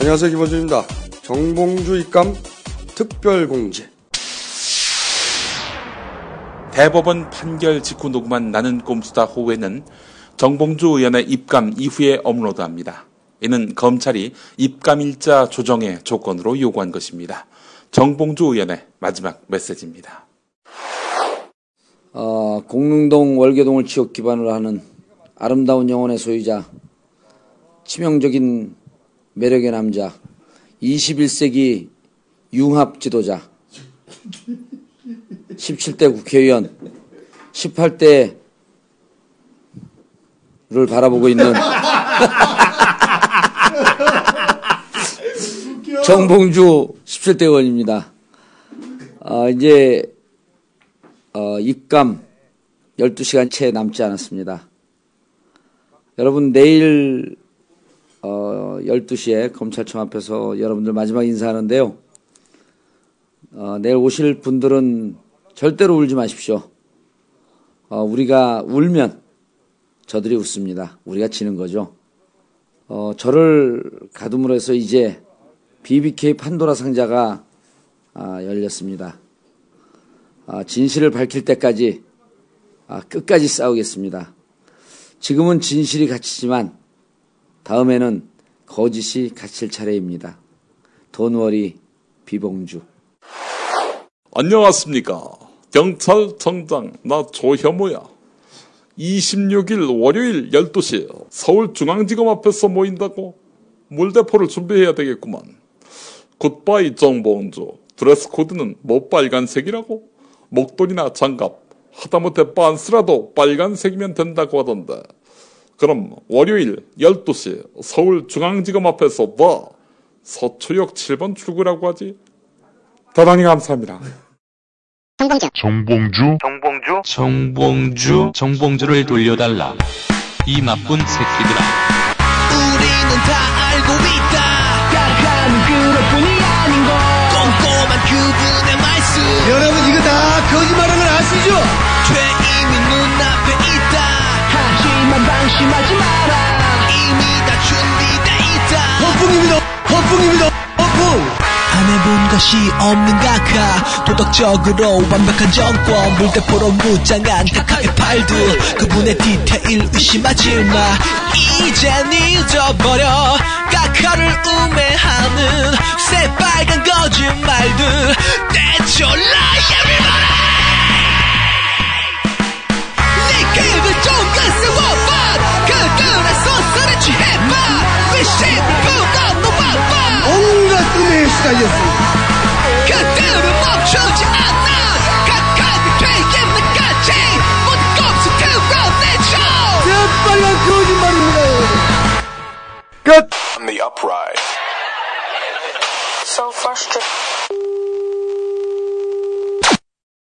안녕하세요 김원준입니다. 정봉주 입감 특별공제 대법원 판결 직후 녹음한 나는 꼼수다 호회는 정봉주 의원의 입감 이후에 업로드합니다. 이는 검찰이 입감일자 조정의 조건으로 요구한 것입니다. 정봉주 의원의 마지막 메시지입니다. 어, 공릉동 월계동을 지역 기반으로 하는 아름다운 영혼의 소유자, 치명적인 매력의 남자, 21세기 융합 지도자, 17대 국회의원, 18대를 바라보고 있는 정봉주 17대 의원입니다. 어, 이제 어, 입감 12시간 채 남지 않았습니다. 여러분 내일 어, 12시에 검찰청 앞에서 여러분들 마지막 인사하는데요. 어, 내일 오실 분들은 절대로 울지 마십시오. 어, 우리가 울면 저들이 웃습니다. 우리가 지는 거죠. 어, 저를 가둠으로 해서 이제 BBK 판도라 상자가 아, 열렸습니다. 아, 진실을 밝힐 때까지 아, 끝까지 싸우겠습니다. 지금은 진실이 갇히지만 다음에는 거짓이 갇힐 차례입니다. 돈워리 비봉주. 안녕하십니까. 경찰청장 나 조혐오야. 26일 월요일 12시 서울중앙지검 앞에서 모인다고 물대포를 준비해야 되겠구만. 굿바이 정봉주. 드레스 코드는 뭐 빨간색이라고? 목도리나 장갑, 하다못해 빤스라도 빨간색이면 된다고 하던데. 그럼 월요일 12시 서울중앙지검 앞에서 봐. 서초역 7번 출구라고 하지? 대단히 감사합니다. 정봉주 정봉주 정봉주 정봉주 정봉주를 돌려달라 이 나쁜 새끼들아 우리는 다 알고 있다 약한 그것뿐이 아닌 걸 꼼꼼한 그분의 말씀 여러분 이거 다 거짓말하는 걸 아시죠? 방심하지 마라. 이미 다 준비돼 있다. 허풍입니다. 허풍입니다. 허풍. 안 해본 것이 없는 각하 도덕적으로 완벽한 정권. 물대포로 무장한 각하의 팔들 그분의 디테일 의심하지 마. 이젠 잊어버려. 각하를 우매하는 새빨간 거짓말들 온갖 꿈에 시달렸습니다. 그들은 멈추지 않아 각각이 되겠는까지 모든 것을 드러내줘 새빨간 거짓말입니다. 끝! so frustrated